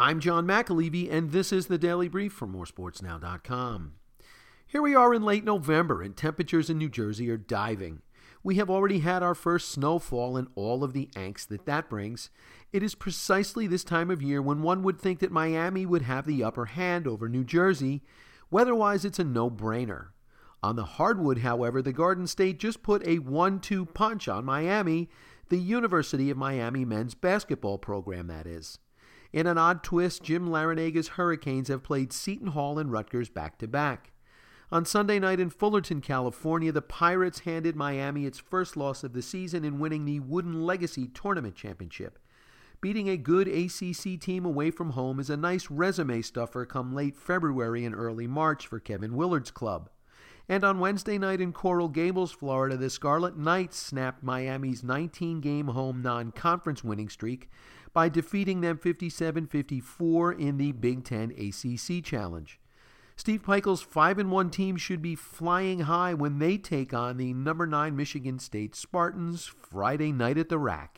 I'm John McAlevey, and this is the Daily Brief from moresportsnow.com. Here we are in late November, and temperatures in New Jersey are diving. We have already had our first snowfall and all of the angst that that brings. It is precisely this time of year when one would think that Miami would have the upper hand over New Jersey. Weather-wise, it's a no-brainer. On the hardwood, however, the Garden State just put a 1-2 punch on Miami, the University of Miami men's basketball program, that is. In an odd twist, Jim Larranaga's Hurricanes have played Seton Hall and Rutgers back to back. On Sunday night in Fullerton, California, the Pirates handed Miami its first loss of the season in winning the Wooden Legacy Tournament Championship. Beating a good ACC team away from home is a nice resume stuffer come late February and early March for Kevin Willard's club. And on Wednesday night in Coral Gables, Florida, the Scarlet Knights snapped Miami's 19 game home non conference winning streak by defeating them 57 54 in the Big Ten ACC Challenge. Steve Pikiell's 5 and 1 team should be flying high when they take on the number 9 Michigan State Spartans Friday night at the RAC.